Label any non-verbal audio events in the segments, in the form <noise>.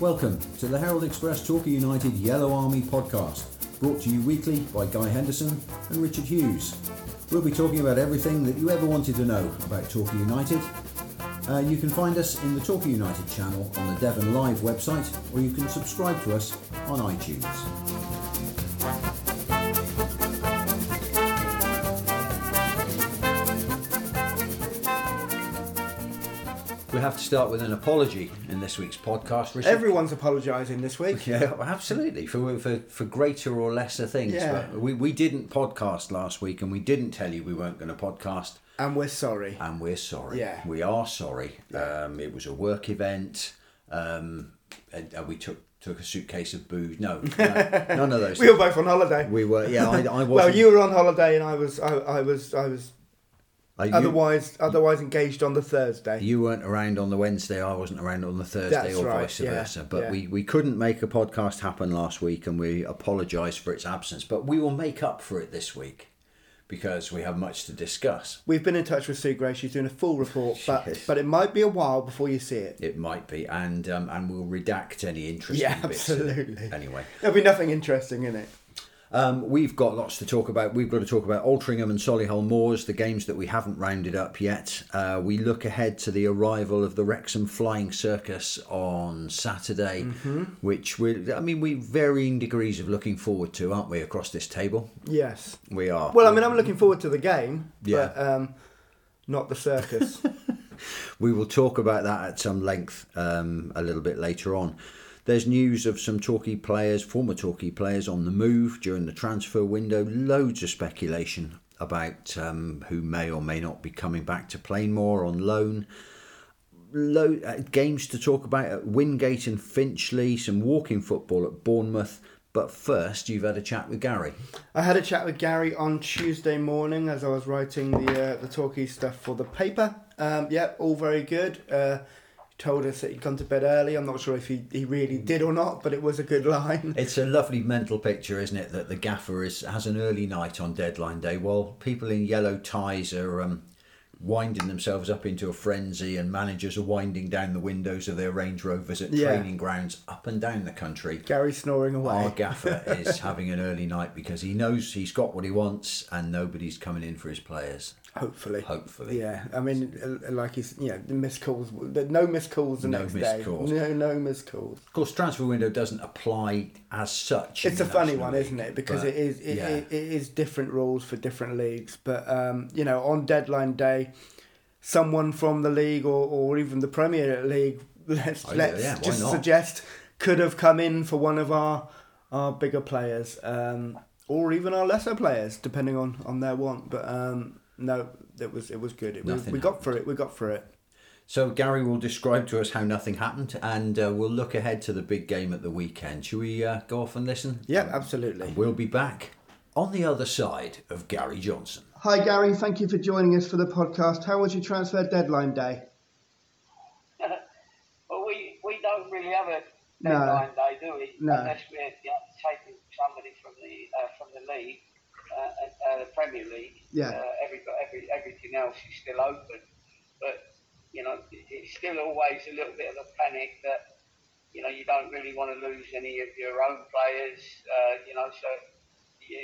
Welcome to the Herald Express Torquay United Yellow Army podcast, brought to you weekly by Guy Henderson and Richard Hughes. We'll be talking about everything that you ever wanted to know about Torquay United. Uh, you can find us in the Torquay United channel on the Devon Live website, or you can subscribe to us on iTunes. We have to start with an apology in this week's podcast. Richard. Everyone's apologising this week. <laughs> Yeah, absolutely. For, for for greater or lesser things. Yeah. But we, we didn't podcast last week and we didn't tell you we weren't going to podcast. And we're sorry. And we're sorry. Yeah. We are sorry. Um, it was a work event. Um, and, and we took took a suitcase of booze. No, no <laughs> none of those. We were both on holiday. We were, yeah, I, I <laughs> wasn't. well, you were on holiday and I was I, I was I was uh, you- otherwise otherwise engaged on the Thursday. You weren't around on the Wednesday. I wasn't around on the Thursday, That's or right, vice yeah, versa. But yeah. we, we couldn't make a podcast happen last week, and we apologise for its absence. But we will make up for it this week because we have much to discuss. We've been in touch with Sue Gray. She's doing a full report, but Yes. but it might be a while before you see it. It might be, and um, and we'll redact any interesting Yeah, bits. absolutely. Anyway, There'll be nothing interesting in it. Um, we've got lots to talk about. We've got to talk about Altrincham and Solihull Moors, the games that we haven't rounded up yet. Uh, we look ahead to the arrival of the Wrexham Flying Circus on Saturday, Mm-hmm. which we, I mean, we varying degrees of looking forward to, aren't we? Across this table, Yes. we are. Well, I mean, I'm looking forward to the game, Yeah. but um, not the circus. <laughs> We will talk about that at some length um, a little bit later on. There's news of some Torquay players, former Torquay players, on the move during the transfer window. Loads of speculation about um, who may or may not be coming back to Plainmoor on loan. Lo- uh, games to talk about at Wingate and Finchley, some walking football at Bournemouth. But first, you've had a chat with Gary. I had a chat with Gary on Tuesday morning as I was writing the uh, the talkie stuff for the paper. Um, yeah, all very good. Uh, told us that he'd gone to bed early. I'm not sure if he, he really did or not, but it was a good line. It's a lovely mental picture, isn't it, that the gaffer is has an early night on deadline day while people in yellow ties are um, winding themselves up into a frenzy and managers are winding down the windows of their Range Rovers at Yeah. training grounds up and down the country. Gary snoring away. Our gaffer <laughs> is having an early night because he knows he's got what he wants and nobody's coming in for his players. Hopefully. Hopefully. Yeah, I mean, uh, like he's, you know, the missed calls, no missed calls the No next missed day. calls. No, no missed calls. Of course, transfer window doesn't apply as such. It's a funny National one, isn't it? Because but, it is it, yeah. it, it is different rules for different leagues. But um, you know, on deadline day, someone from the league or, or even the Premier League, <laughs> let's Oh, let's yeah, why just not? suggest could have come in for one of our our bigger players, um, or even our lesser players, depending on, on their want. But um, no, it was it was good. It, we, Nothing we got for it. We got for it. So Gary will describe to us how nothing happened, and uh, we'll look ahead to the big game at the weekend. Shall we uh, go off and listen? Yeah, absolutely. And we'll be back on the other side of Gary Johnson. Hi Gary, thank you for joining us for the podcast. How was your transfer deadline day? <laughs> Well, we, we don't really have a No. deadline day, do we? No. Unless we're you know, taking somebody from the uh, from the league, uh, uh, the Premier League. Yeah. Uh, every, every, everything else is still open. But, you know, it's still always a little bit of a panic that, you know, you don't really want to lose any of your own players, uh, you know, so you,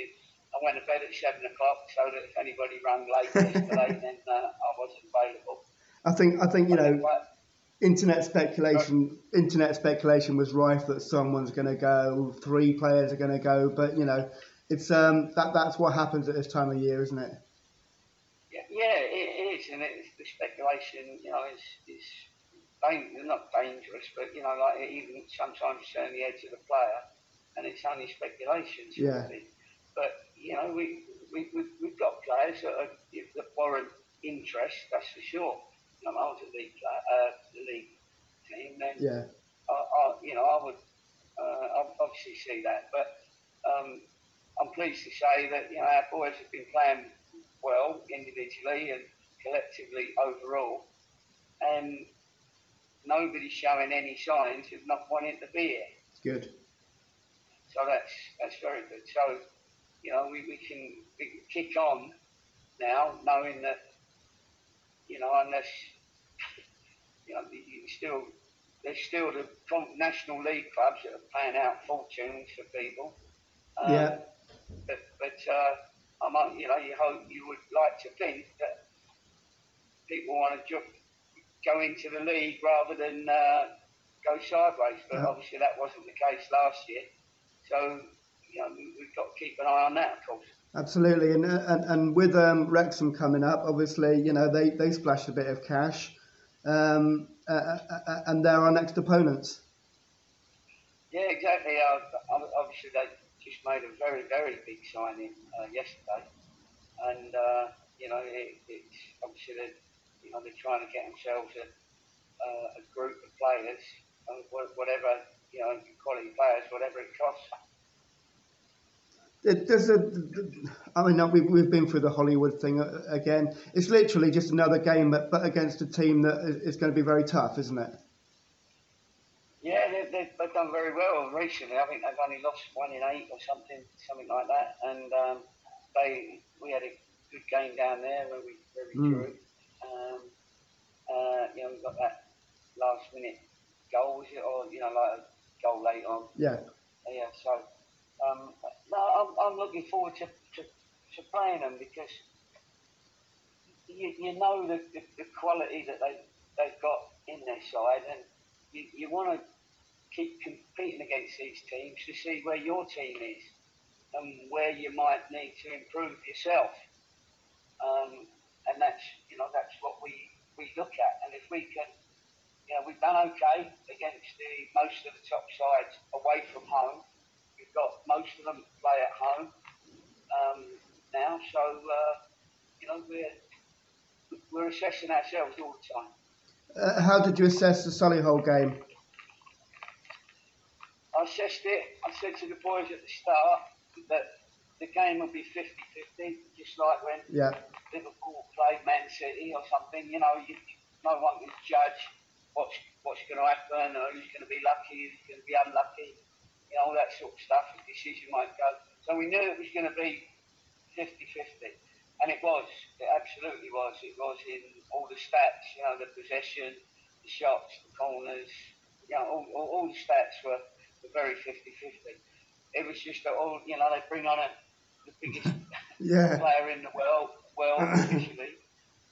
I went to bed at 7 o'clock so that if anybody rang late <laughs> yesterday, then uh, I wasn't available. I think I think you know But, internet speculation internet speculation was rife that someone's going to go, three players are going to go, but you know it's um that that's what happens at this time of year, isn't it? Yeah, yeah, it is, and it's the speculation. You know, is is dang, not dangerous, but you know, like even sometimes it's on the edge of the player, and it's only speculation. Yeah. But you know, we we we we've got players that, are, that warrant interest. That's for sure. You know, I was a league player, uh, the league team, then Yeah, I, I, you know, I would uh, obviously see that, but um, I'm pleased to say that you know our boys have been playing well individually and collectively overall, and nobody's showing any signs of not wanting to be here. good. So that's that's very good. So you know we, we can we can kick on now, knowing that you know unless you know you still there's still the national league clubs that are paying out fortunes for people. Um, yeah. But, but uh, I'm, you know, you hope you would like to think that people want to ju- go into the league rather than uh, go sideways. But yeah. obviously that wasn't the case last year. So you know, we've got to keep an eye on that, of course. Absolutely, and and, and with um, Wrexham coming up, obviously, you know, they, they splashed a bit of cash, um, uh, uh, uh and they're our next opponents. Yeah, exactly. Uh, obviously, they just made a very, very big signing uh, yesterday, and uh, you know, it, it's obviously they you know they're trying to get themselves a, a group of players, whatever you know, quality players, whatever it costs there's a, I mean, we've, we've been through the Hollywood thing uh, again. It's literally just another game, but, but against a team that is going to be very tough, isn't it? Yeah, they, they, they've done very well recently. I think they've only lost one in eight or something, something like that. And um, they, we had a good game down there where we, where we mm. drew. Um, uh, you know, we got that last minute goal, was it, or you know, like a goal late on. Yeah. Yeah. So um, no, I'm, I'm looking forward to, to, to playing them because you, you know the, the, the quality that they, they've got in their side and you, you want to keep competing against these teams to see where your team is and where you might need to improve yourself. Um, and that's, you know, that's what we, we look at. And if we can, you know, we've done okay against the most of the top sides away from home We've got most of them play at home um, now, so uh, you know we're we're assessing ourselves all the time. Uh, how did you assess the Solihull game? I assessed it. I said to the boys at the start that the game would be 50-50, just like when yeah. Liverpool played Man City or something. You know, you, no one can judge what's what's going to happen or who's going to be lucky, who's going to be unlucky you know, all that sort of stuff, a decision might go. So we knew it was going to be 50-50. And it was, it absolutely was. It was in all the stats, you know, the possession, the shots, the corners, you know, all, all, all the stats were, were very 50-50. It was just that all, you know, they bring on a, the biggest <laughs> yeah. player in the world, world <laughs> officially.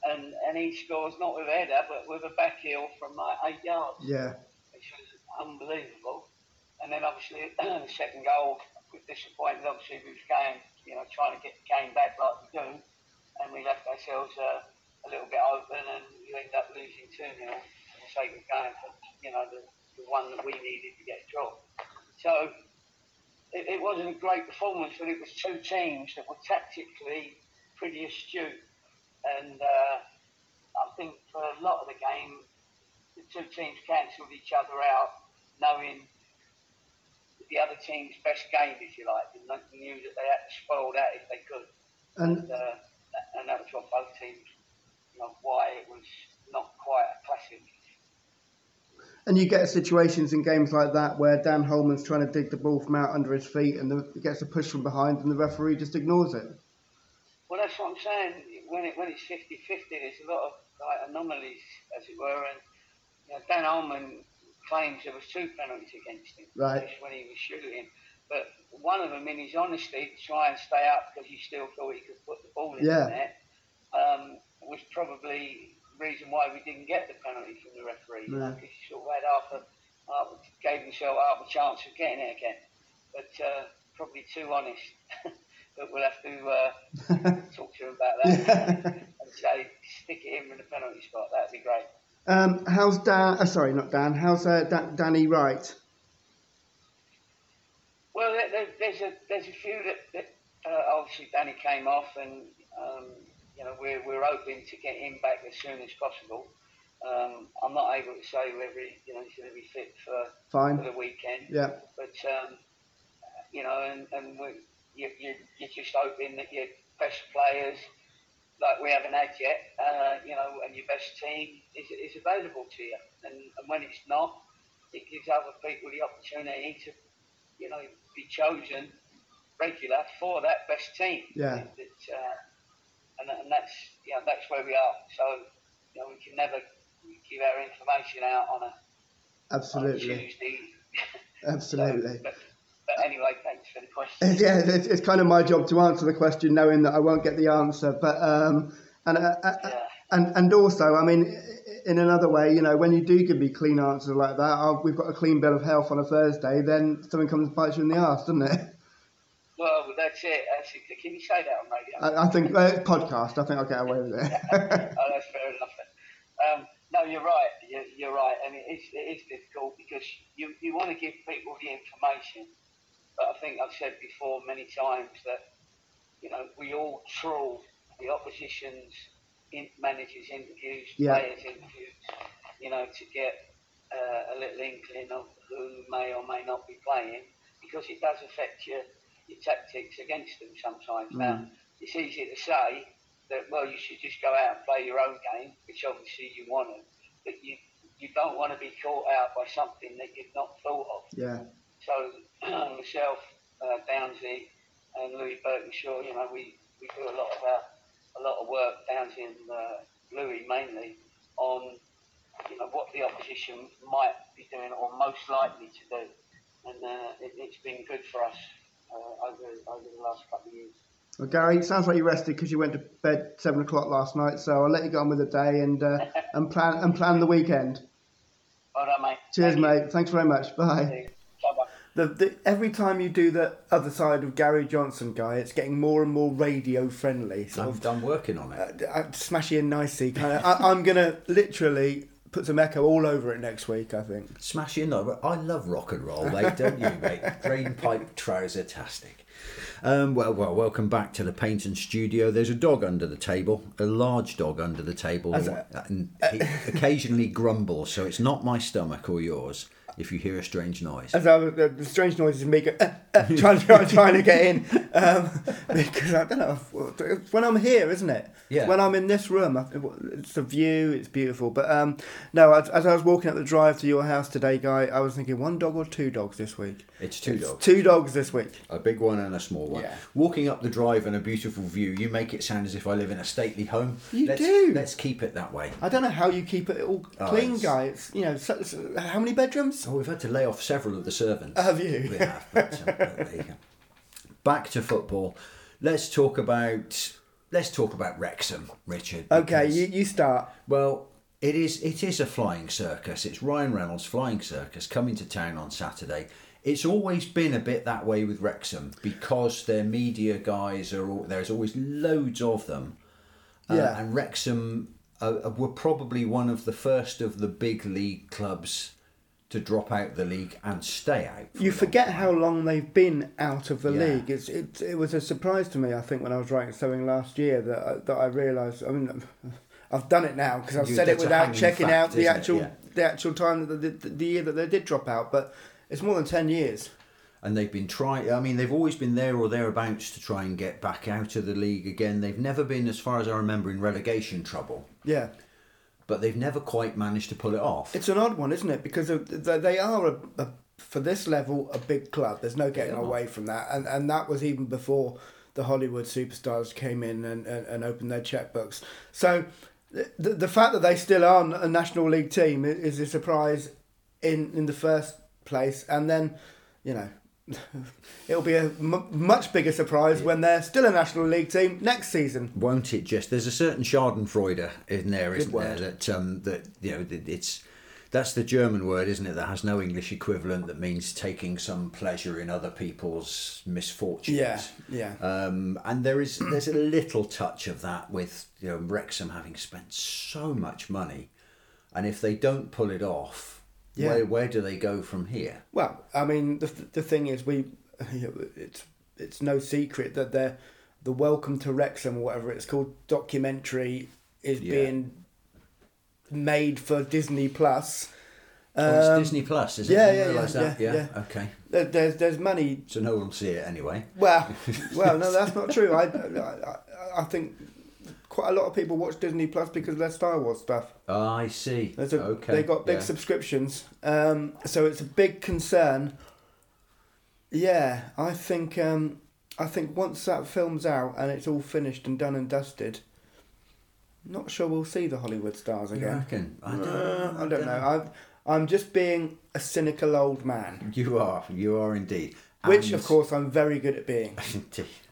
And, and he scores not with a header, but with a back heel from like eight yards. Yeah. Which was unbelievable. And then obviously <clears throat> the second goal was disappointed. Obviously we was going, you know, trying to get the game back like we do, and we left ourselves uh, a little bit open, and you end up losing two 0 for the sake of going for, you know, the, the one that we needed to get a. So it, it wasn't a great performance, but it was two teams that were tactically pretty astute, and uh, I think for a lot of the game, the two teams cancelled each other out, knowing the other team's best game, if you like, and they knew that they had to spoil that if they could. And, and, uh, and that was what both teams, you know, why it was not quite. And you get situations in games like that where Dan Holman's trying to dig the ball from out under his feet and the, gets a push from behind and the referee just ignores it. Well, that's what I'm saying. When, it, when it's 50 50, there's a lot of like, anomalies, as it were. And you know, Dan Holman claims there was two penalties against him right. when he was shooting. But one of them, in his honesty, to try and stay up because he still thought he could put the ball in yeah. the net, um, was probably reason why we didn't get the penalty from the referee. Because yeah. he sort of had half a, half, gave himself half a chance of getting it again. But uh, probably too honest. <laughs> but we'll have to uh, <laughs> talk to him about that and say stick it in with the penalty spot. That'd be great. Um, how's Dan? Uh, sorry, not Dan. How's uh, da- Danny Wright? Well, there, there's a there's a few that, that uh, obviously Danny came off, and um, you know we're we're hoping to get him back as soon as possible. Um, I'm not able to say whether he, you know he's going to be fit for, Fine. for the weekend. Yeah. But um, you know, and and we, you, you, you're just hoping that your best players like we haven't had yet, uh, you know, and your best team is, is available to you. And, and when it's not, it gives other people the opportunity to, you know, be chosen regular for that best team. Yeah. That, uh, and, and that's, you know, that's where we are. So, you know, we can never give our information out on a Absolutely. On Tuesday. <laughs> Absolutely. So, but, but anyway, thanks for the question. <laughs> Yeah, it's, it's kind of my job to answer the question, knowing that I won't get the answer. But um, and uh, uh, Yeah. and and also, I mean, in another way, you know, when you do give me clean answers like that, oh, we've got a clean bill of health on a Thursday, then something comes and bites you in the arse, doesn't it? <laughs> That's it. That's it. Can you say that on radio? I, I think uh, podcast. I think I'll get away with it. <laughs> oh, that's fair enough. Um, no, you're right. You're, you're right, and it is, it is difficult because you, you want to give people the information, but I think I've said before many times that you know we all trawl the opposition's in, managers' interviews, Yeah. players' interviews, you know, to get uh, a little inkling of who may or may not be playing because it does affect your your tactics against them sometimes. Now, it's easy to say that well, you should just go out and play your own game, which obviously you want to, but you you don't want to be caught out by something that you've not thought of. yeah, So <clears throat> myself, uh, Downsy, and Louis Birkinshaw, you know, we, we do a lot of our, a lot of work Downsy and uh, Louis mainly on you know what the opposition might be doing or most likely to do, and uh, it, it's been good for us uh, over over the last couple of years. Well, Gary, it sounds like you rested because you went to bed seven o'clock last night. So I'll let you get on with the day and uh, <laughs> and plan and plan the weekend. All right, mate. Cheers, Thank you. mate. Thanks very much. Bye. Bye-bye. The, the, every time you do the other side of Gary Johnson guy, it's getting more and more radio friendly. Sort I'm, done working on it. uh, uh, smashy and nicey. Kind of. I, I'm gonna literally put some echo all over it next week. I think. Smash in over. I love rock and roll, mate, don't you, mate? <laughs> Drain pipe trouser tastic. Um, well, well, welcome back to the Paignton studio. There's a dog under the table, a large dog under the table, As a- and he occasionally grumbles. So it's not my stomach or yours if you hear a strange noise. As I was, uh, the strange noises me go, uh, uh, trying, trying, trying to get in. Um, <laughs> because I don't know. It's when I'm here, isn't it? Yeah. When I'm in this room, I- it's the view, it's beautiful. But um, no, as, as I was walking up the drive to your house today, Guy, I was thinking one dog or two dogs this week? It's two It's dogs. Two dogs this week. A big one and a small one. Yeah. Walking up the drive and a beautiful view, you make it sound as if I live in a stately home. You let's, do. Let's keep it that way. I don't know how you keep it all Oh, clean, it's- Guy. It's, you know, so, so- how many bedrooms? Oh, we've had to lay off several of the servants. Have you? We have. But, uh, there you go. Back to football. Let's talk about let's talk about Wrexham, Richard. Okay, because- you, you start. Well, it is it is a flying circus. It's Ryan Reynolds' flying circus coming to town on Saturday. It's always been a bit that way with Wrexham because their media guys are all, there's always loads of them. Uh, Yeah. and Wrexham uh, were probably one of the first of the big league clubs to drop out the league and stay out. You forget how long they've been out of the Yeah. league. It's, it, it was a surprise to me, I think, when I was writing something last year that I, that I realised. I mean, <laughs> I've done it now because I've You- said it without checking fact, out the actual Yeah. the actual time that the, the, the year that they did drop out. But it's more than ten years. and they've been trying. I mean, they've always been there or thereabouts to try and get back out of the league again. They've never been, as far as I remember, in relegation trouble, Yeah, but they've never quite managed to pull it off. it's an odd one, isn't it? Because they are a, a for this level a big club. There's no getting away from that, and and that was even before the Hollywood superstars came in and, and, and opened their checkbooks. So the, the fact that they still are a national league team is a surprise in in the first place, and then you know. <laughs> It'll be a m- much bigger surprise when they're still a national league team next season. Won't it just? There's a certain Schadenfreude in there, isn't word. there? That um, that you know, that it's that's the German word, isn't it? That has no English equivalent. That means taking some pleasure in other people's misfortunes. Yeah, yeah. Um, and there is there's a little touch of that with you know Wrexham having spent so much money, and if they don't pull it off, Yeah. where where do they go from here? Well, I mean, the the thing is, we <laughs> it's it's no secret that the the Welcome to Wrexham, or whatever it's called, documentary is Yeah. being made for Disney Plus. Oh, it's Um, Disney Plus, is it? yeah, yeah, yeah, that. yeah, Yeah, yeah. okay. there- There's there's money. So no one will see it anyway. Well, <laughs> well, no, that's not true. I, I I think quite a lot of people watch Disney Plus because of their Star Wars stuff. Ah, I see. A, okay. They got big yeah. subscriptions, um, so it's a big concern. Yeah, I think um, I think once that film's out and it's all finished and done and dusted, not sure we'll see the Hollywood stars again. reckon? I don't, Uh, I don't know. I I'm just being a cynical old man, You are, you are indeed. which of course I'm very good at being. <laughs>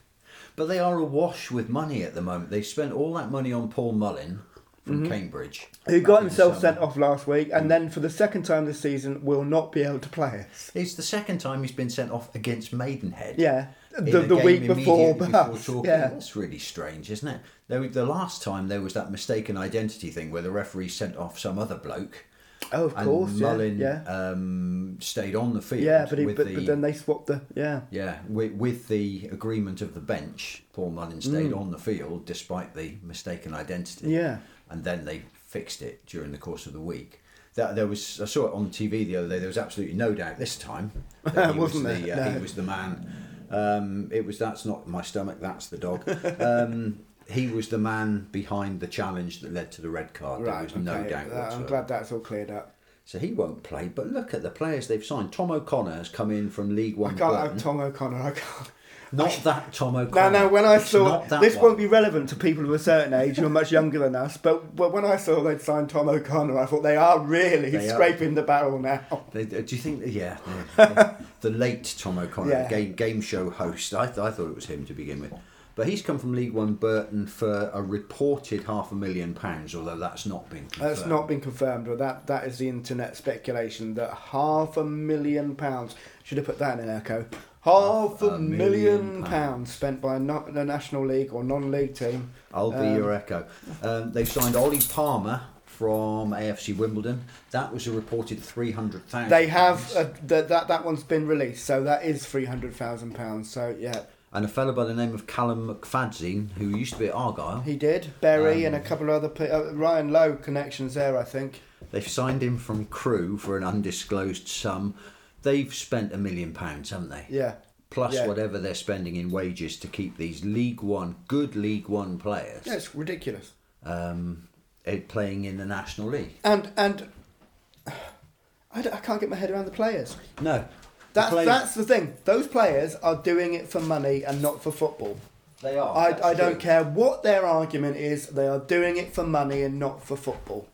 But they are awash with money at the moment. They spent all that money on Paul Mullin from Cambridge. Mm-hmm. Who got himself sent off last week, and then for the second time this season will not be able to play us. It's the second time he's been sent off against Maidenhead. Yeah, the, the week before, perhaps. Torquay. Yeah, That's really strange, isn't it? The last time there was that mistaken identity thing where the referee sent off some other bloke. Oh, of and course, yeah, Mullin yeah, um, stayed on the field. yeah. But, he, with but, the, but then they swapped the yeah. Yeah, with, with the agreement of the bench, Paul Mullin stayed on the field despite the mistaken identity. Mm. Yeah. and then they fixed it during the course of the week. That there was, I saw it on TV the other day. There was absolutely no doubt this time <laughs> that he Wasn't was the there? uh, No. he was the man. Um, it was that's not my stomach, that's the dog. <laughs> Um, he was the man behind the challenge that led to the red card. there Right, was no okay. doubt Uh, I'm glad that's all cleared up. So he won't play. But look at the players they've signed. Tom O'Connor has come in from League One. I can't Burton. have Tom O'Connor. I can't. Not that Tom No, O'Connor. no. When I It's saw that this one. won't be relevant to people of a certain age who are much younger than us, but, but when I saw they'd signed Tom O'Connor, I thought they are really They are. scraping the barrel now. They- Do you think? Yeah, <laughs> the, the late Tom O'Connor, Yeah. game game show host. I, th- I thought it was him to begin with, but he's come from League One Burton for a reported half a million pounds, although that's not been. Confirmed. That's not been confirmed, but that, that is the internet speculation that half a million pounds should have put that in an echo. Half, a, a million, million pounds spent by a, not the national league or non-league team. I'll be Um, your echo. Um, they've signed Ollie Palmer from AFC Wimbledon. That was a reported three hundred thousand. They have uh, that that that one's been released, so that is three hundred thousand pounds. So yeah, and a fellow by the name of Callum McFadzean, who used to be at Argyle. he did. Berry Um, and a couple of other uh, Ryan Lowe connections there, I think. They've signed him from Crewe for an undisclosed sum. They've spent a million pounds, haven't they? Yeah, plus Yeah. whatever they're spending in wages to keep these League One, good League One players yeah, it's ridiculous. um, eh, playing in the National League. And and <sighs> I, I can't get my head around the players. No, the That's players- that's the thing. Those players are doing it for money and not for football. they are. I, I don't true. care what their argument is. They are doing it for money and not for football.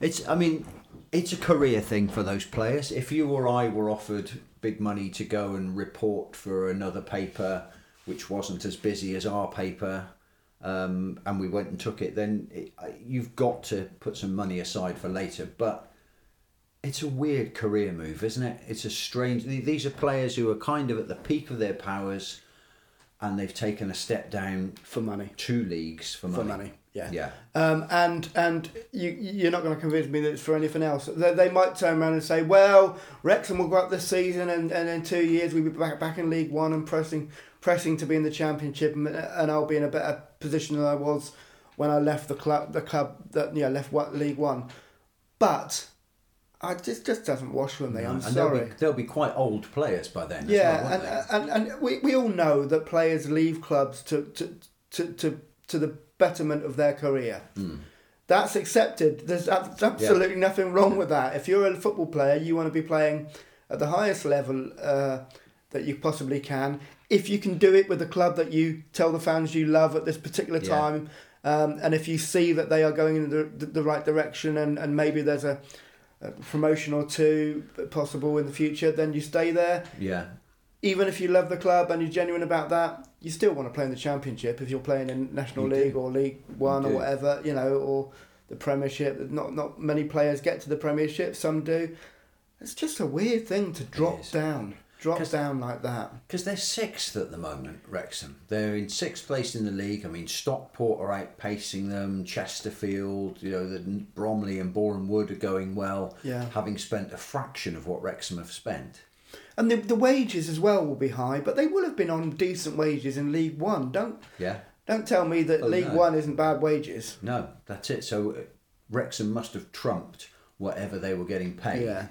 It's. I mean, it's a career thing for those players. If you or I were offered big money to go and report for another paper, which wasn't as busy as our paper. Um, and we went and took it. Then it, you've got to put some money aside for later. But it's a weird career move, isn't it? It's a strange. These are players who are kind of at the peak of their powers, and they've taken a step down For money. two leagues for money. For money, yeah. Yeah. Um, and and you you're not going to convince me that it's for anything else. They, they might turn around and say, well, Wrexham will go up this season, and, and in two years we'll be back back in League One and pressing pressing to be in the Championship, and, and I'll be in a better position than I was when I left the club the club that yeah left what League One. But I just just doesn't wash with me. I'm and sorry. They'll be, they'll be quite old players by then. as Yeah, well, and, and, and we, we all know that players leave clubs to to, to, to, to the betterment of their career. Hmm. That's accepted. There's ab- absolutely nothing wrong with that. If you're a football player, you want to be playing at the highest level uh, that you possibly can. If you can do it with a club that you tell the fans you love at this particular Yeah. time, um, and if you see that they are going in the, the, the right direction and, and maybe there's a, a promotion or two possible in the future, then you stay there yeah, even if you love the club and you're genuine about that, you still want to play in the Championship if you're playing in National You League do. or League One You or do. whatever, you know, or the Premiership. Not not many players get to the Premiership. Some do. It's just a weird thing to drop down, drop 'Cause- down like that. because they're sixth at the moment. Wrexham. They're in sixth place in the league. I mean, Stockport are outpacing them. Chesterfield, you know, the Bromley and Boreham Wood are going well. Yeah. having spent a fraction of what Wrexham have spent. And the, the wages as well will be high, but they will have been on decent wages in League One. Don't Yeah. don't tell me that Oh, League no. One isn't bad wages. No, that's it. So uh, Wrexham must have trumped whatever they were getting paid Yeah.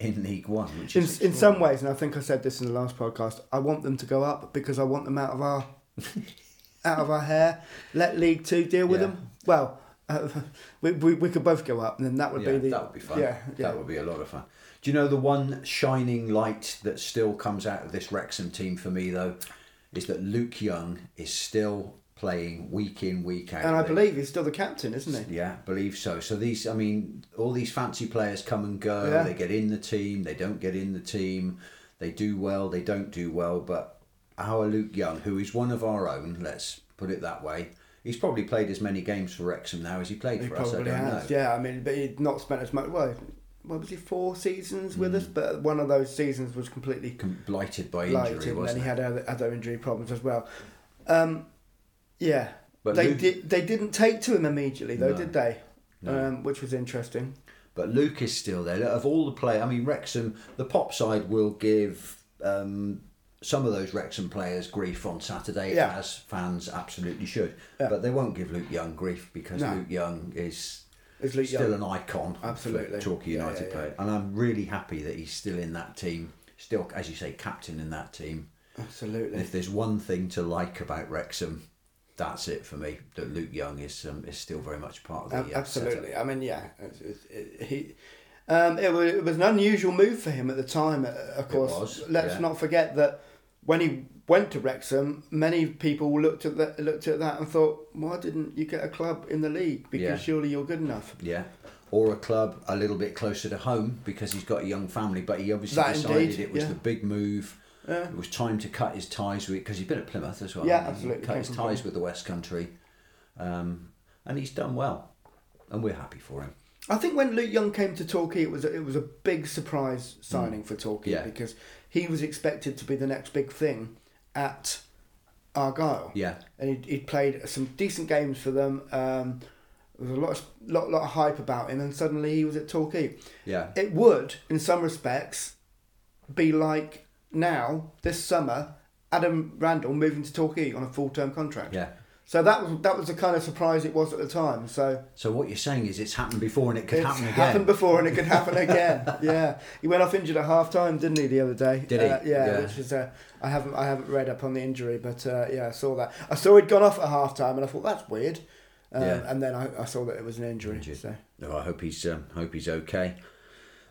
In League One, which In, is in some ways, and I think I said this in the last podcast, I want them to go up because I want them out of our <laughs> out of our hair. Let League Two deal with Yeah. them. Well, uh, <laughs> we, we we could both go up, and then that would yeah, be the that would be fun. Yeah, yeah. That would be a lot of fun. Do you know the one shining light that still comes out of this Wrexham team for me though, is that Luke Young is still playing week in, week out. And I believe he's still the captain, isn't he? yeah, believe so. So these, I mean, all these fancy players come and go. Yeah. They get in the team. They don't get in the team. They do well. They don't do well. But our Luke Young, who is one of our own, let's put it that way, he's probably played as many games for Wrexham now as he played He for us. I don't has. know. Yeah, I mean, but he'd not spent as much. Well, what was he? Four seasons with Mm. us, but one of those seasons was completely Com- Blighted by blighted, injury, and then he had other, other injury problems as well. Um, yeah, But they Luke- did. They didn't take to him immediately, though, No. did they? No. Um, which was interesting. But Luke is still there. Of all the play, I mean, Wrexham, the pop side will give um, some of those Wrexham players grief on Saturday, Yeah. as fans absolutely should. Yeah. But they won't give Luke Young grief because No. Luke Young is Is Luke still Young. an icon Absolutely. Torquay United yeah, player. And I'm really happy that he's still in that team, still, as you say, captain in that team. And Absolutely. if there's one thing to like about Wrexham, that's it for me. That Luke Young is um, is still very much part of the uh, Absolutely. setup. I mean, yeah, it, it, it, he. Um, it, was, it was an unusual move for him at the time. uh, Of course, was, let's yeah. not forget that when he went to Wrexham, many people looked at that looked at that and thought, "Why didn't you get a club in the league? Because Yeah. surely you're good enough." Yeah. Or a club a little bit closer to home because he's got a young family, but he obviously That decided indeed, it was yeah. the big move. Yeah. It was time to cut his ties with because he's been at Plymouth as well. Yeah, absolutely. Cut his ties with the West Country, um, and he's done well, and we're happy for him. I think when Luke Young came to Torquay, it was a, it was a big surprise signing for Torquay Mm. Yeah. because he was expected to be the next big thing at Argyle. Yeah, and he'd, he'd played some decent games for them. Um, there was a lot of, lot, lot of hype about him, and suddenly he was at Torquay. yeah, It would, in some respects, be like now this summer, Adam Randell moving to Torquay on a full term contract. yeah. So that was that was the kind of surprise it was at the time. So So what you're saying is it's happened before and it could happen again. happened before and it could happen <laughs> again. yeah, he went off injured at half time, didn't he, the other day? Did he? Uh, yeah, Yeah. which is uh, I haven't I haven't read up on the injury, but uh, yeah, I saw that. I saw he'd gone off at half time, and I thought that's weird. Um, Yeah. And then I, I saw that it was an injury. Injured. So No, I hope he's um, hope he's okay.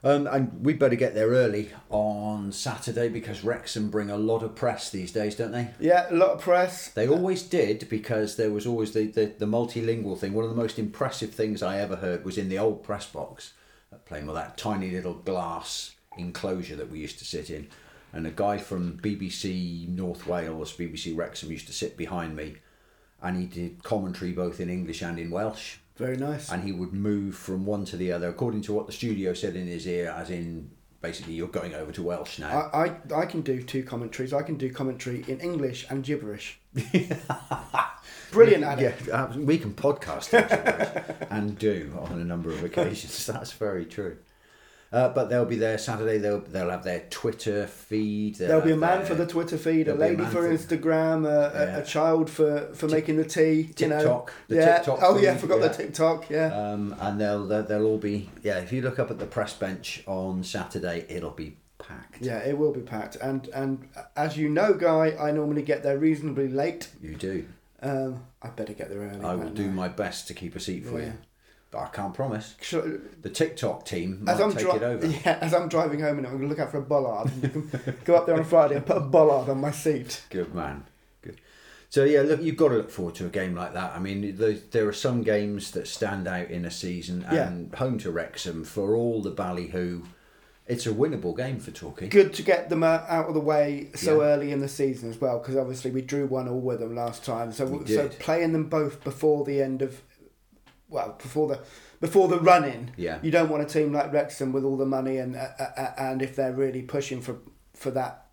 Um, and we better get there early on Saturday because Wrexham bring a lot of press these days, don't they? yeah, a lot of press. They always did because there was always the, the, the multilingual thing. One of the most impressive things I ever heard was in the old press box, playing with that tiny little glass enclosure that we used to sit in. And a guy from BBC North Wales, BBC Wrexham, used to sit behind me and he did commentary both in English and in Welsh. Very nice. And he would move from one to the other according to what the studio said in his ear, as in basically, you're going over to Welsh now. I, I, I can do two commentaries. I can do commentary in English and gibberish. <laughs> Brilliant at it. Yeah, uh, we can podcast and do on a number of occasions. <laughs> That's very true. Uh, but they'll be there Saturday. They'll they'll have their Twitter feed. There'll be a man their for the Twitter feed, a there'll a lady for Instagram, a, Yeah. a child for, for making the tea. you know. TikTok, the yeah. TikTok oh yeah, I forgot yeah. the TikTok. Yeah. Um, and they'll, they'll they'll all be yeah. If you look up at the press bench on Saturday, it'll be packed. Yeah, it will be packed. And and as you know, Guy, I normally get there reasonably late. You do. Um, I better get there early. I will do my best to keep a seat for Yeah. you, but I can't promise. The TikTok team might As I'm, take dri- it over. <laughs> yeah, as I'm driving home, and I'm going to look out for a bollard. You can go up there on Friday and put a bollard on my seat. Good man. Good. So yeah, look, you've got to look forward to a game like that. I mean, there, there are some games that stand out in a season, and home to Wrexham for all the ballyhoo, it's a winnable game for Torquay. Good to get them out of the way so Yeah. early in the season as well, because obviously we drew one all with them last time. So so playing them both before the end of, well, before the before the run in. Yeah. You don't want a team like Wrexham with all the money and uh, uh, and if they're really pushing for for that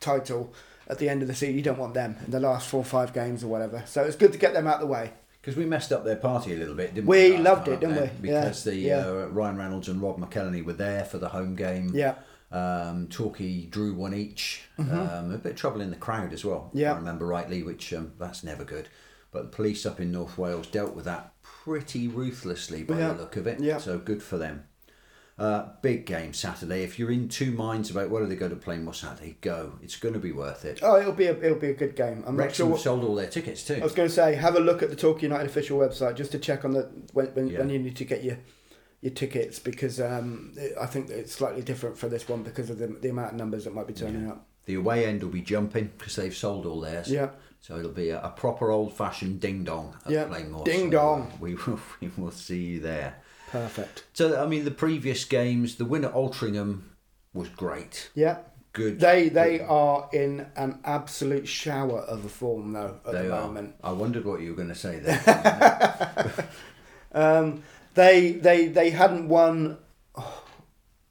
title at the end of the season, you don't want them in the last four or five games or whatever. So it's good to get them out of the way. Because we messed up their party a little bit, didn't We we? loved it, didn't there? we? Yeah, Because the yeah. Uh, Ryan Reynolds and Rob McElhenney were there for the home game. Yeah. Um, Torquay drew one each. Um, a bit of trouble in the crowd as well. if Mm-hmm. Yeah. I remember rightly, which um, that's never good. But the police up in North Wales dealt with that pretty ruthlessly by Yeah. the look of it. Yeah. So good for them. Uh, big game Saturday. If you're in two minds about whether they go to Plainmoor Saturday, go. It's going to be worth it. Oh, it'll be a it'll be a good game. I'm not Wrexham sure. What, sold all their tickets too. I was going to say, have a look at the Torquay United official website just to check on the when when, Yeah. when you need to get your your tickets because um, I think it's slightly different for this one because of the the amount of numbers that might be turning Yeah. up. The away end will be jumping because they've sold all theirs. Yeah. So it'll be a, a proper old fashioned ding dong at Plainmoor. ding So, uh, dong. we <laughs> will we will see you there. Perfect. So I mean, the previous games, the win at Altrincham was great. Yeah. Good. They they are in an absolute shower of a form though at They the are. moment. I wondered what you were going to say there. <laughs> Um, they they they hadn't won. oh,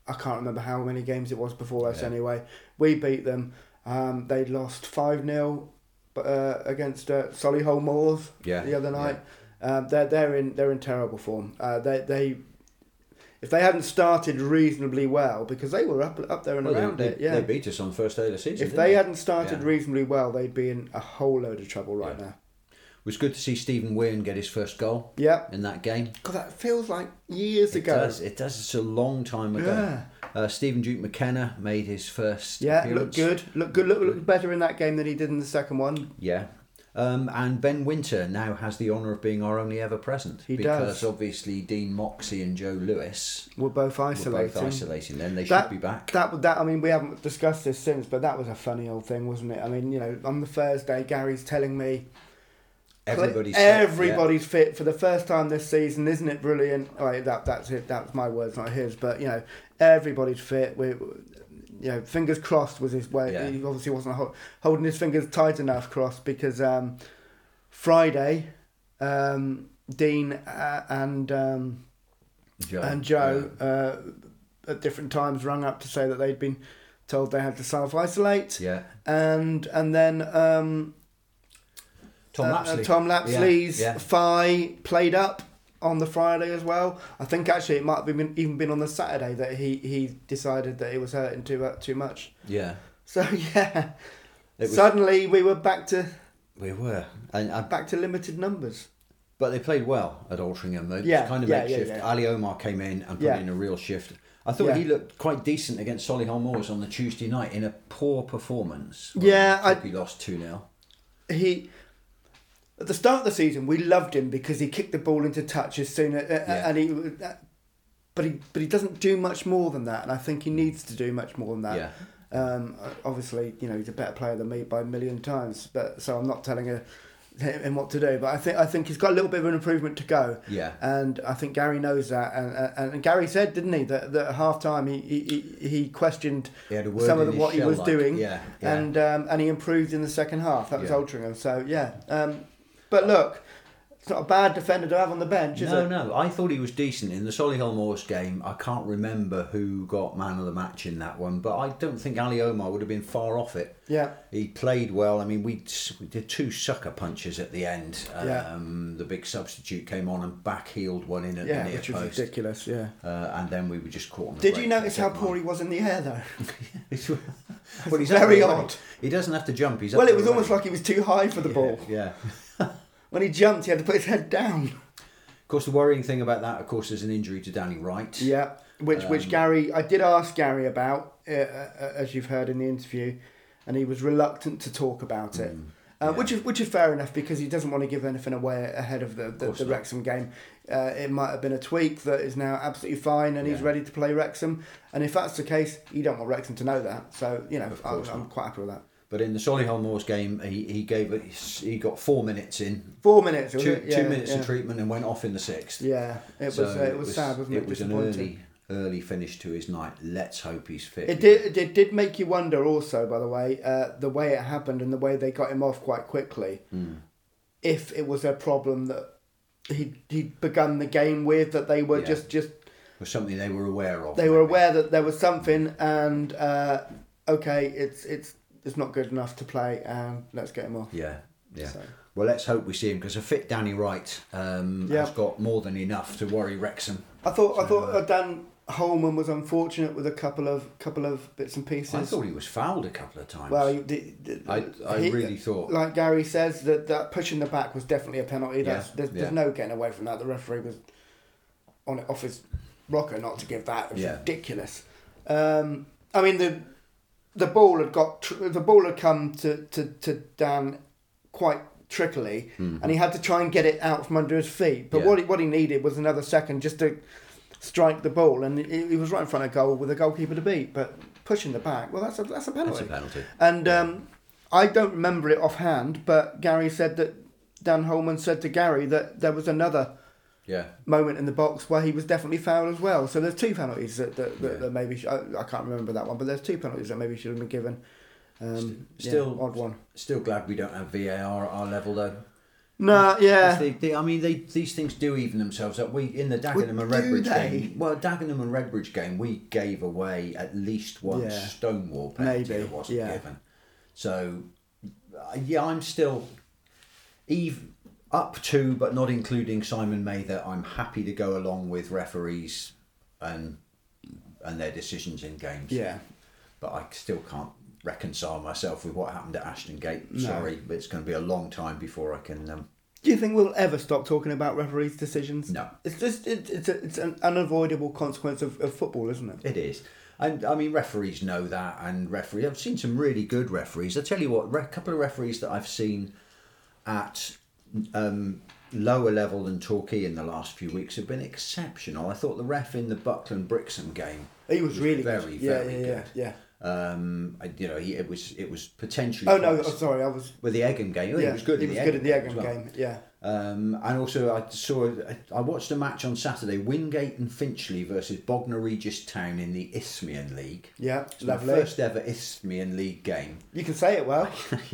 I can't remember how many games it was before us. Yeah. Anyway, we beat them. Um, they lost five 0 uh, against uh, Solihull Moors Yeah, the other night. Um, they're they're in they're in terrible form. Uh, they they. If they hadn't started reasonably well, because they were up up there and Well, around they, it, yeah. they beat us on the first day of the season. if didn't they hadn't started Yeah. reasonably well, they'd be in a whole load of trouble right Yeah. now. It was good to see Stephen Wearne get his first goal Yeah, in that game. because that feels like years It ago. does. It does. It's a long time ago. Yeah. Uh, Stephen Duke McKenna made his first. Yeah, appearance. looked good. Looked good. Looked, looked better in that game than he did in the second one. Yeah. Um, and Ben Wynter now has the honour of being our only ever present. He because does. obviously Dean Moxey and Joe Lewis We're both were isolating. both isolating. Then they That, should be back. That that I mean we haven't discussed this since, but that was a funny old thing, wasn't it? I mean, you know, on the Thursday, Gary's telling me Everybody's fit, yeah. fit for the first time this season, isn't it brilliant? Wait, that that's it. That's my words, not his. But you know, everybody's fit. We, you know, fingers crossed was his way. Yeah. He obviously wasn't ho- holding his fingers tight enough crossed because um, Friday, um, Dean uh, and. Um, Joe. and Joe uh, at different times rung up to say that they'd been told they had to self isolate, Yeah. and and then um, Tom uh, Lapslie. uh, Tom Lapslie's Yeah, yeah. Fi played up on the Friday as well. I think actually it might have been even been on the Saturday that he, he decided that it was hurting too uh, too much. Yeah. So <laughs> yeah, was- suddenly we were back to We were. And, and back to limited numbers. But they played well at Altrincham. They Yeah, kind of yeah, makeshift. yeah. Ali Omar came in and put in a real shift. I thought he looked quite decent against Solihull Moors on the Tuesday night in a poor performance. Yeah, I- he lost 2 0. he at the start of the season we loved him because he kicked the ball into touch as soon as, Yeah. and he but he but he doesn't do much more than that and I think he needs to do much more than that Yeah. um, obviously you know he's a better player than me by a million times but so I'm not telling him him what to do but I think I think he's got a little bit of an improvement to go Yeah. and I think Gary knows that and and, and Gary said didn't he that, that at half time he, he he- questioned He had a word some of the, what he was like, doing yeah, yeah. and um, and he improved in the second half. That was Yeah. Altrincham. So yeah, um, but look, it's not a bad defender to have on the bench, is No, it? no. I thought he was decent in the Solihull Moors game. I can't remember who got man of the match in that one, but I don't think Ali Omar would have been far off it. Yeah, He played well. I mean, we, we did two sucker punches at the end. Yeah. Um, the big substitute came on and back heeled one in at yeah, the near which was post. ridiculous. Yeah. Uh, and then we were just caught on the Did you notice how poor he was in the air though? <laughs> well, he's very odd. He? Doesn't have to jump. He's well, it was almost like he was too high for the ball. Yeah. <laughs> When he jumped, he had to put his head down. Of course, the worrying thing about that, of course, is an injury to Danny Wright. Yeah, which which Um, Gary, I did ask Gary about, uh, uh, as you've heard in the interview, and he was reluctant to talk about it. Uh, Mm, yeah. Which is which is fair enough because he doesn't want to give anything away ahead of the the, course the. Wrexham game. Uh, it might have been a tweak that is now absolutely fine, and he's ready to play Wrexham. And if that's the case, you don't want Wrexham to know that. So you know, I'm, I'm quite happy with that. But in the Solihull Moors game, he, he gave it, he got four minutes in, Four minutes, two, it? Yeah, two minutes yeah. of treatment, and went off in the sixth. Yeah, it was uh, it was sad, wasn't it? It was an early, early finish to his night. Let's hope he's fit. It did. It did make you wonder, also, by the way, uh, the way it happened and the way they got him off quite quickly. Hmm. If it was a problem that he he'd begun the game with, that they were Yeah. just just was something they were aware of. they were aware that there was something, and uh, okay, it's it's it's not good enough to play, and let's get him off. Yeah, yeah. So- Well, let's hope we see him because a fit Danny Wright um, Yeah. has got more than enough to worry Wrexham. I thought I thought uh, Dan Holman was unfortunate with a couple of couple of bits and pieces. I thought he was fouled a couple of times. Well, he, I- I really thought- like Gary says, that that push in the back was definitely a penalty. That's, Yeah, there's, yeah. there's no getting away from that. The referee was on it off his rocker not to give that. It was Yeah. ridiculous. Um, I mean the the ball had got tr- the ball had come to, to, to Dan quite trickily, and he had to try and get it out from under his feet. But Mm-hmm. Yeah. what he, what he needed was another second just to strike the ball, and he, was right in front of goal with a goalkeeper to beat. But pushing the back, well, that's a that's a penalty. That's a penalty. And um, I don't remember it offhand, but Gary said that Dan Holman said to Gary that there was another Yeah. moment in the box where he was definitely fouled as well. So there's two penalties that, that, that, Yeah. that maybe sh- I, I can't remember that one, but there's two penalties that maybe should have been given. Um, yeah, Still- odd one. Still glad we don't have VAR at our level though. No, yeah, They, they, I mean, they, these things do even themselves up. We in the Dagenham and Redbridge game. Well, Dagenham and Redbridge game, we gave away at least one Yeah. Stonewall penalty Maybe, that wasn't yeah. given. So, uh, yeah, I'm still even up to, but not including Simon Mather. I'm happy to go along with referees and and their decisions in games. yeah. but I still can't reconcile myself with what happened at Ashton Gate. No. Sorry, but it's going to be a long time before I can. Um, Do you think we'll ever stop talking about referees' decisions? No. It's just it, it's a, it's an unavoidable consequence of, of football, isn't it? It is. And I mean, referees know that, and referee. I've seen some really good referees. I tell you what, a couple of referees that I've seen at um, lower level than Torquay in the last few weeks have been exceptional. I thought the ref in the Buckland Brixham game He was really very, good. Yeah, very yeah, good. yeah, Um, I, you know, he, it was it was potentially. Oh no, oh, sorry, I was. with the Egham game. Oh, yeah, he was good. He in was the good at the Egham well. game. Yeah. Um, and also, I saw I watched a match on Saturday: Wingate and Finchley versus Bognor Regis Town in the Isthmian League. Yeah, It's my lovely. first ever Isthmian League game, You can say it well. <laughs>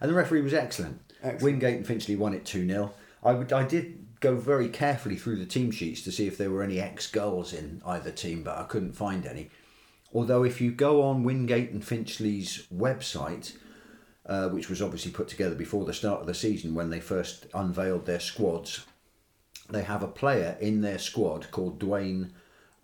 and the referee was excellent. Excellent. Wingate and Finchley won it two 0 I I did go very carefully through the team sheets to see if there were any ex goals in either team, but I couldn't find any. Although, if you go on Wingate and Finchley's website, uh, which was obviously put together before the start of the season when they first unveiled their squads, they have a player in their squad called Dwayne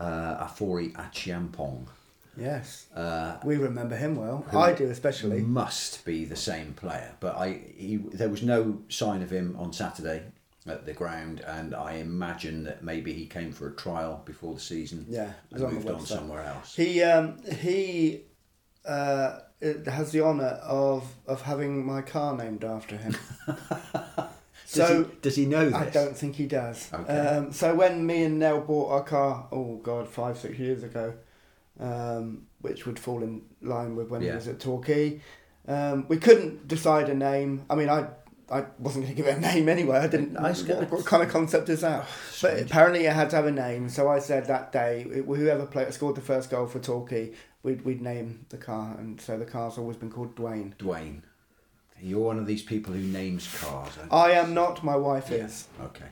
uh, Afori Achiampong. Yes. Uh, we remember him well. I do especially. must be the same player, but I he, there was no sign of him on Saturday at the ground, and I imagine that maybe he came for a trial before the season. Yeah, and on moved on somewhere else. He um he uh has the honour of of having my car named after him. <laughs> Does, so he, does he know this? I don't think he does. Okay. Um, so when me and Nell bought our car, oh god, five six years ago, um, which would fall in line with when he was at Torquay, um, we couldn't decide a name. I mean, I I wasn't going to give it a <laughs> name anyway. I didn't. I what, gonna- what kind of concept is that? but apparently, it had to have a name. So I said that day, whoever played scored the first goal for Torquay, we'd we'd name the car, and so the car's always been called Dwayne. Dwayne. You're one of these people who names cars. I am not. My wife you? is. Okay.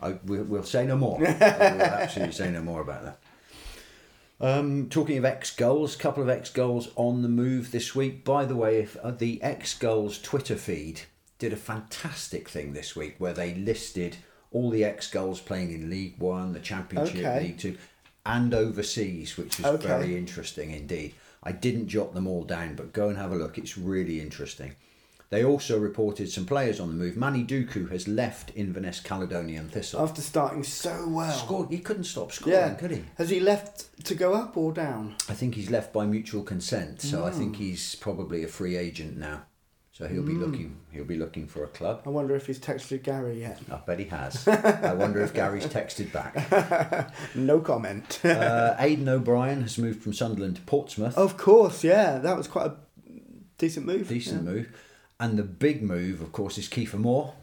I, we'll, we'll say no more. <laughs> I will absolutely say no more about that. Um, talking of ex goals, couple of ex goals on the move this week. By the way, if uh, the ex goals Twitter feed did a fantastic thing this week where they listed all the ex goals playing in League One, the Championship, Okay. League Two, and overseas, which is Okay. very interesting indeed. I didn't jot them all down, but go and have a look. It's really interesting. They also reported some players on the move. Manny Duku has left Inverness Caledonian Thistle. After starting so well. Scored. He couldn't stop scoring, Yeah. could he? Has he left to go up or down? I think he's left by mutual consent, so I Hmm. think he's probably a free agent now. So he'll be looking. He'll be looking for a club. I wonder if he's texted Gary yet. I bet he has. <laughs> I wonder if Gary's texted back. <laughs> No comment. <laughs> Uh, Aiden O'Brien has moved from Sunderland to Portsmouth. of course, yeah, that was quite a decent move. Decent move. And the big move, of course, is Kieffer Moore,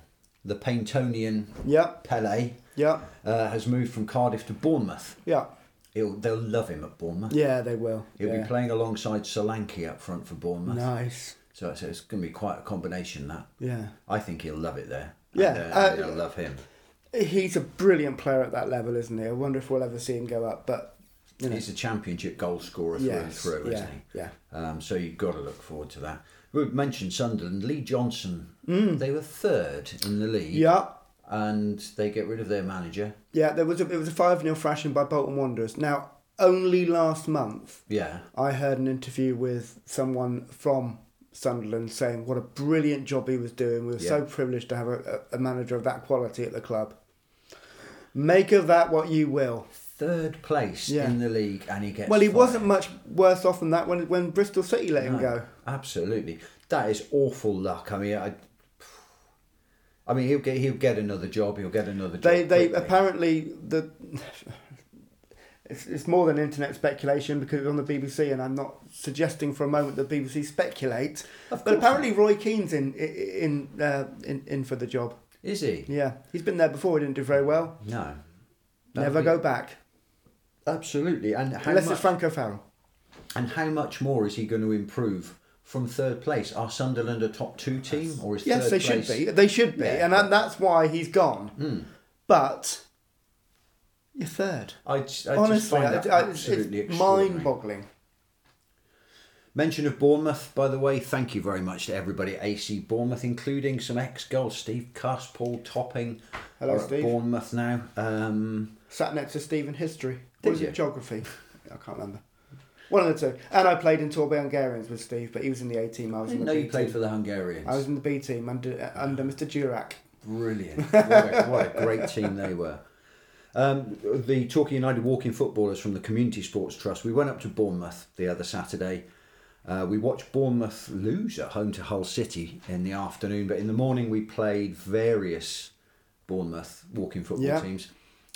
the Paigntonian Yeah, Pele, yeah, uh, has moved from Cardiff to Bournemouth. yeah, He'll, they'll love him at Bournemouth. yeah. They will. He'll yeah. be playing alongside Solanke up front for Bournemouth. Nice. So it's, it's going to be quite a combination that. Yeah, I think he'll love it there. Yeah, And, uh, they'll love him. he's a brilliant player at that level, isn't he? I wonder if we'll ever see him go up. But you know, He's a championship goal scorer through and through, yeah, isn't he? yeah. Um, so you've got to look forward to that. We mentioned Sunderland. Lee Johnson, Mm. they were third in the league. Yeah, And they get rid of their manager. yeah. There was a it was a five 0 thrashing by Bolton Wanderers. Now, only last month Yeah. I heard an interview with someone from Sunderland saying what a brilliant job he was doing. We were so privileged to have a, a manager of that quality at the club. Make of that what you will. Third place Yeah. in the league, and he gets. Well, he fired. wasn't much worse off than that when when Bristol City let him go. Absolutely, that is awful luck. I mean, I. I mean, he'll get he'll get another job. He'll get another job. They they quickly. apparently the <laughs> it's, it's more than internet speculation because it's on the BBC, and I'm not suggesting for a moment that BBC speculate. But apparently, Roy Keane's in in in, uh, in in for the job. Is he? Yeah, he's been there before. He didn't do very well. No. Never That'd go be- back Absolutely. And how unless much, it's Franco Farrell. and how much more is he going to improve from third place? Are Sunderland a top two team or is Yes, third they place? should be. They should be, Yeah, and but- that's why he's gone. Hmm. But you're third. I, just- I just Honestly, find I- that I- absolutely it's mind-boggling. Mention of Bournemouth, by the way. Thank you very much to everybody at AC Bournemouth, including some ex-goals. Steve Cuss, Paul Topping Hello, are at Steve. Bournemouth now. Um, Sat next to Stephen History. Did What is it? Geography. I can't remember. One of the two. And I played in Torbay Hungarians with Steve, but he was in the A team. I I was in didn't the know B you played team. for the Hungarians. I was in the B team under uh, under Mr. Durack. Brilliant. <laughs> What a, what a great team they were. Um, the Torquay United walking footballers from the Community Sports Trust, we went up to Bournemouth the other Saturday. Uh, we watched Bournemouth lose at home to Hull City in the afternoon, but in the morning we played various Bournemouth walking football Yeah. teams.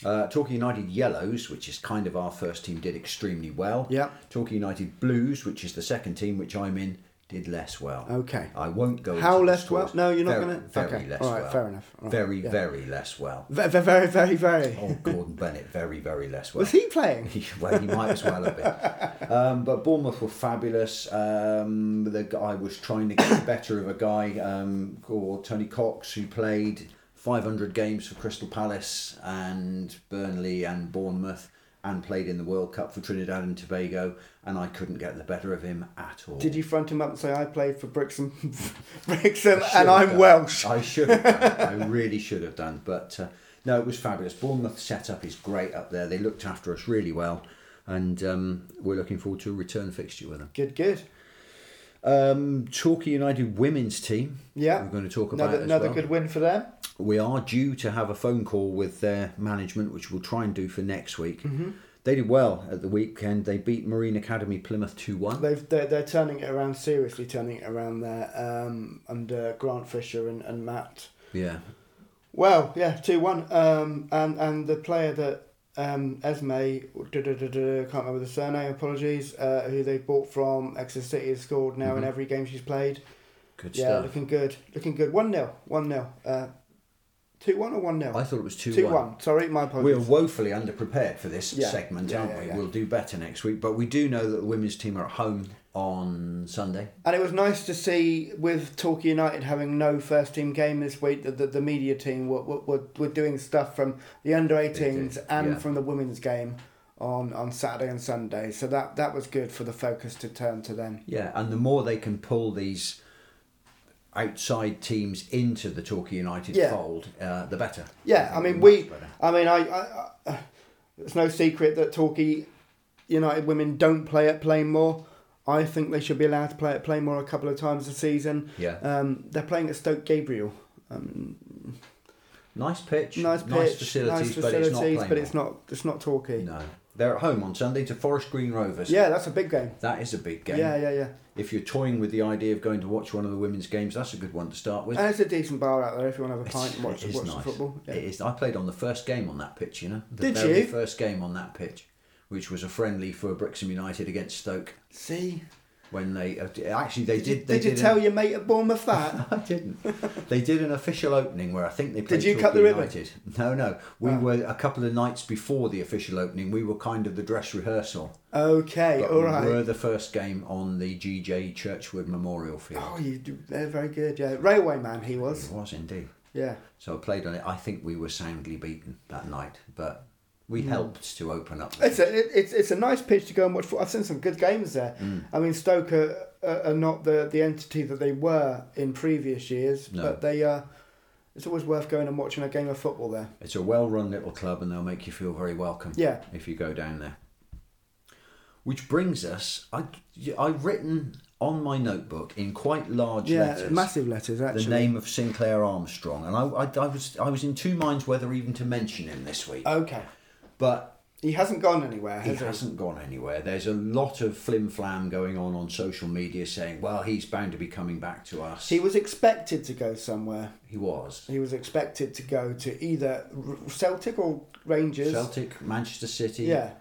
Uh, Torquay United Yellows, which is kind of our first team, did extremely well. Yeah. Torquay United Blues, which is the second team, which I'm in, did less well. Okay. I won't go. How into the less well? No, you're not Very- gonna- Very okay. less All right, well. fair enough. Right, Very, yeah. very less well. Very, very, very, very. Oh, Gordon Bennett, very, very less <laughs> well. Was he playing? <laughs> well, he might as well have been. <laughs> Um, but Bournemouth were fabulous. Um, the guy was trying to get better of a guy um, called Tony Cox, who played 500 games for Crystal Palace and Burnley and Bournemouth, and played in the World Cup for Trinidad and Tobago. And I couldn't get the better of him at all. Did you front him up and say I played for Brixham, <laughs> Brixham, and I'm done. Welsh? I should have done. <laughs> I really should have done. But uh, no, it was fabulous. Bournemouth setup is great up there. They looked after us really well. And um, we're looking forward to a return fixture with them. Good, good. Um, Torquay United women's team. Yeah. We're going to talk about Another, another well. good win for them. We are due to have a phone call with their management, which we'll try and do for next week. Mm-hmm. They did well at the weekend. They beat Marine Academy Plymouth 2 1. They've they're, they're turning it around seriously, turning it around there um, under Grant Fisher and, and Matt. Yeah. Well, yeah, two one. Um, and and the player that um, Esme, can't remember the surname. Apologies. Uh, who they bought from Exeter City has scored now in Mhm. every game she's played. Good yeah, stuff. looking good, looking good. One 0 one 0 uh, Two one or one 0 I thought it was 2 Two 1. Sorry, my apologies. We're woefully underprepared for this Yeah, segment, yeah, aren't yeah, we? We'll do better next week, but we do know that the women's team are at home on Sunday. And it was nice to see with Torquay United having no first team game this week that the, the media team were, were, were, doing stuff from the under 18s did, and from the women's game on, on Saturday and Sunday. So that, that was good for the focus to turn to them. Yeah, and the more they can pull these outside teams into the Torquay United Yeah. fold, uh, the better. Yeah, I think mean, we. better. I mean, I, I, I. It's no secret that Torquay United women don't play at Plainmoor. I think they should be allowed to play at Plainmoor a couple of times a season. Yeah. Um, they're playing at Stoke Gabriel. Um, Nice pitch, nice pitch, nice facilities, nice but it's not facilities, playing but it's not. It's not Torquay. No, they're at home on Sunday to Forest Green Rovers. Yeah, that's a big game. that is a big game. Yeah, yeah, yeah. If you're toying with the idea of going to watch one of the women's games, that's a good one to start with. And it's a decent bar out there if you want to have a It's- pint and watch, watch nice. the football. Yeah. It is. I played on the first game on that pitch. You know, the Did very you? first game on that pitch, which was a friendly for Brixham United against Stoke. See, When they uh, actually they did, did. you, they did you an- tell your mate at Bournemouth <laughs> that? I didn't. They did an official opening where I think they played. Did you Torquay cut the ribbon? United. <laughs> No, no. We Oh. were a couple of nights before the official opening. We were kind of the dress rehearsal. okay, all we right. were the first game on the GJ Churchward Memorial Field. Oh, you do. They're very good. Yeah, railway man he was. It was indeed. Yeah. So I played on it. I think we were soundly beaten that night, but we Hmm. helped to open up. It's a it, it's it's a nice pitch to go and watch. I've seen some good games there. Mm. I mean, Stoke are, are are not the the entity that they were in previous years, No. but they are. it's always worth going and watching a game of football there. It's a well-run little club, and they'll make you feel very welcome. Yeah. if you go down there. Which brings us, I I've written on my notebook in quite large Yeah, letters massive letters actually. the name of Sinclair Armstrong, and I, I, I was I was in two minds whether even to mention him this week, Okay, but he hasn't gone anywhere, he has he? hasn't gone anywhere. There's a lot of flim flam going on on social media saying, well, he's bound to be coming back to us. He was expected to go somewhere. He was. He was expected to go to either Celtic or Rangers. Celtic, Manchester City. Yeah.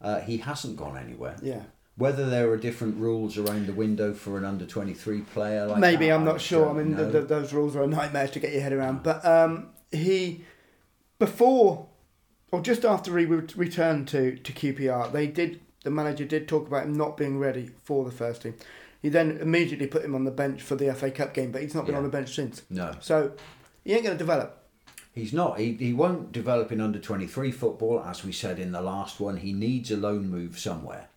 Uh, he hasn't gone anywhere. Yeah. Whether there are different rules around the window for an under 23 player like Maybe that, I'm not sure. I mean, the, the, those rules are a nightmare to get your head around. But um, he, before or just after he re- returned to, to QPR, they did. The manager did talk about him not being ready for the first team. He then immediately put him on the bench for the FA Cup game, but he's not been Yeah. on the bench since. no, So he ain't going to develop. he's not. He, he won't develop in under 23 football, as we said in the last one. He needs a loan move somewhere.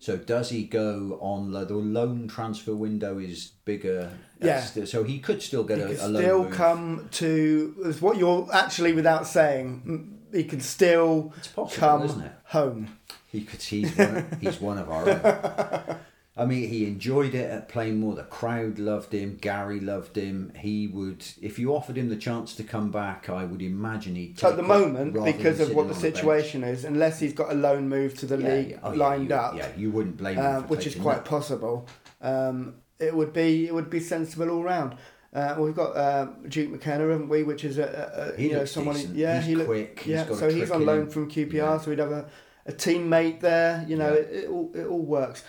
So does he go on the loan transfer window is bigger? Yeah. So he could still get He a, a loan still move. come to what you're actually without saying. He can still It's possible, come isn't it? home. He could. He's one. Of, he's one of our own. I mean, he enjoyed it at Plainmoor. The crowd loved him. Gary loved him. He would, if you offered him the chance to come back, I would imagine he'd. At the moment, because of what the situation is, unless he's got a loan move to the. Yeah, league yeah. Oh, yeah, lined you- up, Yeah, you wouldn't blame him. uh, for which is quite that. possible. Um, it would be it would be sensible all round. Uh, we've got uh, Duke McKenna, haven't we? Which is a, a, you know someone. decent. Yeah, He's he look, quick. Yeah, so he's on loan him. from QPR, Yeah. so we'd have a, a teammate there. You know, Yeah. it, it all it all works.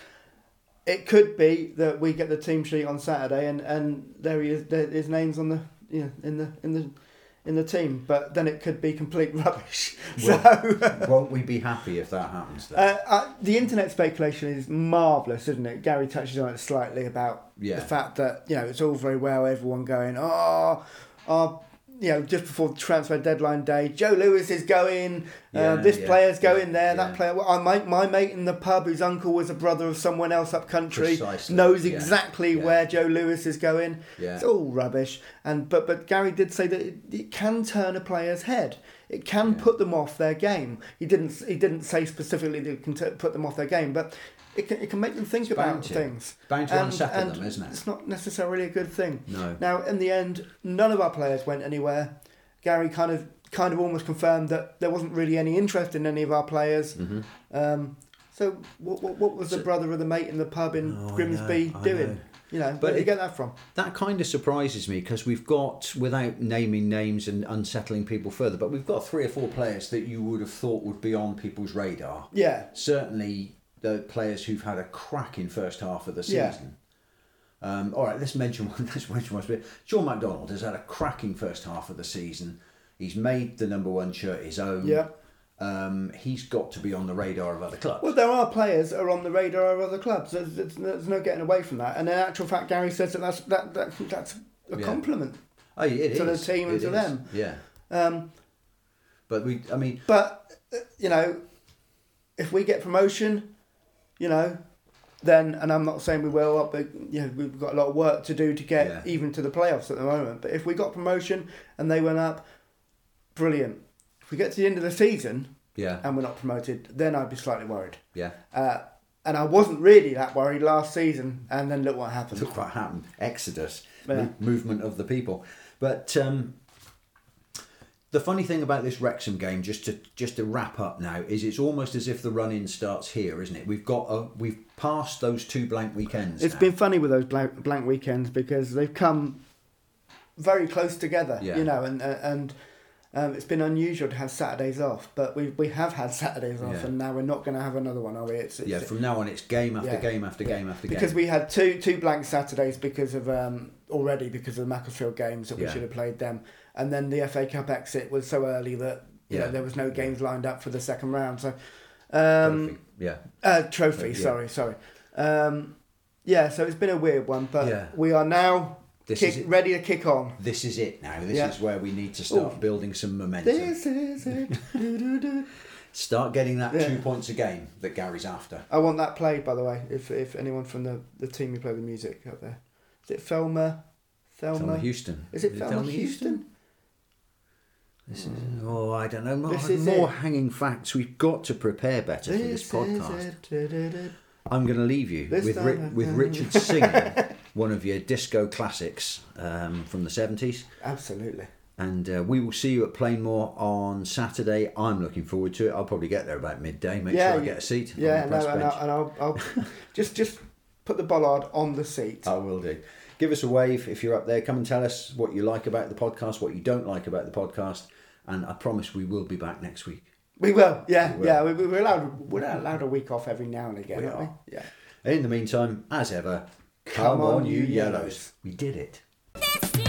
It could be that we get the team sheet on Saturday, and, and there he is. There, his name's on the you know, in the in the in the team, but then it could be complete <laughs> rubbish. So. <laughs> Won't we be happy if that happens? Then? Uh, uh, the internet speculation is marvellous, isn't it? Gary touches on it slightly about Yeah. the fact that you know it's all very well everyone going, oh, oh, you know, just before the transfer deadline day, Joe Lewis is going, Yeah, uh, this yeah, player's going yeah, there, yeah. that player. Well, I, my my mate in the pub, whose uncle was a brother of someone else up country, Precisely, knows exactly yeah. where Joe Lewis is going. Yeah. It's all rubbish. And but but Gary did say that it, it can turn a player's head. It can Yeah. put them off their game. He didn't he didn't say specifically that it can t- put them off their game, but it can, it can make them think It's about to. things. Bound to unsettle them, isn't it? It's not necessarily a good thing. No. Now, in the end, none of our players went anywhere. Gary kind of kind of almost confirmed that there wasn't really any interest in any of our players. Mhm. Um, so, what, what, what was the brother of the mate in the pub in Oh, Grimsby know, doing? know. You know, But where did you get that from? That kind of surprises me because we've got, without naming names and unsettling people further, but we've got three or four players that you would have thought would be on people's radar. Yeah, Certainly, the players who've had a cracking first half of the Yeah. season. Um, all right, let's mention <laughs> one. Let's mention one. Sean McDonald has had a cracking first half of the season. He's made the number one shirt his own. yeah. Um, he's got to be on the radar of other clubs. Well, there are players that are on the radar of other clubs. There's, there's, there's no getting away from that. And in actual fact, Gary says that that's that, that that's a Yeah. compliment. oh, it to the team and It to is. them. Yeah, Um, but we. I mean, but uh, you know, if we get promotion, you know, then and I'm not saying we will, but you know, we've got a lot of work to do to get Yeah. even to the playoffs at the moment. But if we got promotion and they went up, brilliant. If we get to the end of the season yeah, and we're not promoted, then I'd be slightly worried. yeah. Uh, and I wasn't really that worried last season, and then look what happened. Look what happened. Exodus, Yeah. movement of the people. But um, the funny thing about this Wrexham game, just to just to wrap up now, is it's almost as if the run-in starts here, isn't it? We've got a, we've passed those two blank weekends. It's now. been funny with those blank, blank weekends because they've come very close together, Yeah. you know, and and um, it's been unusual to have Saturdays off, but we we have had Saturdays off, Yeah. and now we're not going to have another one, are we? It's, it's yeah. From now on, it's game after Yeah. game after game after game. because we had two two blank Saturdays because of um, already because of the Macclesfield games that we should have played them, and then the FA Cup exit was so early that you Yeah. know there was no games lined up for the second round, so. Um, Trophy. yeah, uh, trophy, Yeah. sorry, sorry. Um, yeah, so it's been a weird one, but Yeah. we are now This kick, is it. ready to kick on. this is it now. This is where we need to start Ooh. building some momentum. This is it. Do-do-do. Start getting that two points a game that Gary's after. I want that played, by the way. If if anyone from the, the team who play the music up there, is it Thelma? Thelma. Thelma Houston. Is it Thelma, Houston? This is, oh, I don't know. More, This more hanging facts. We've got to prepare better for this This podcast. <laughs> I'm going to leave you This with Ri- with Richard singing <laughs> one of your disco classics um, from the 70s. Absolutely. And uh, we will see you at Plainmoor on Saturday. I'm looking forward to it. I'll probably get there about midday. Make Yeah, sure I get a seat. Yeah, no, and. I'll, and I'll, I'll <laughs> just just put the bollard on the seat. I will do. Give us a wave if you're up there. Come and tell us what you like about the podcast, what you don't like about the podcast. And I promise we will be back next week. We will, yeah, We will. yeah. We, we're allowed we're allowed a week off every now and again, We aren't are. we? Yeah. In the meantime, as ever, Come come, on, on, you you yellows. yellows. We did it. This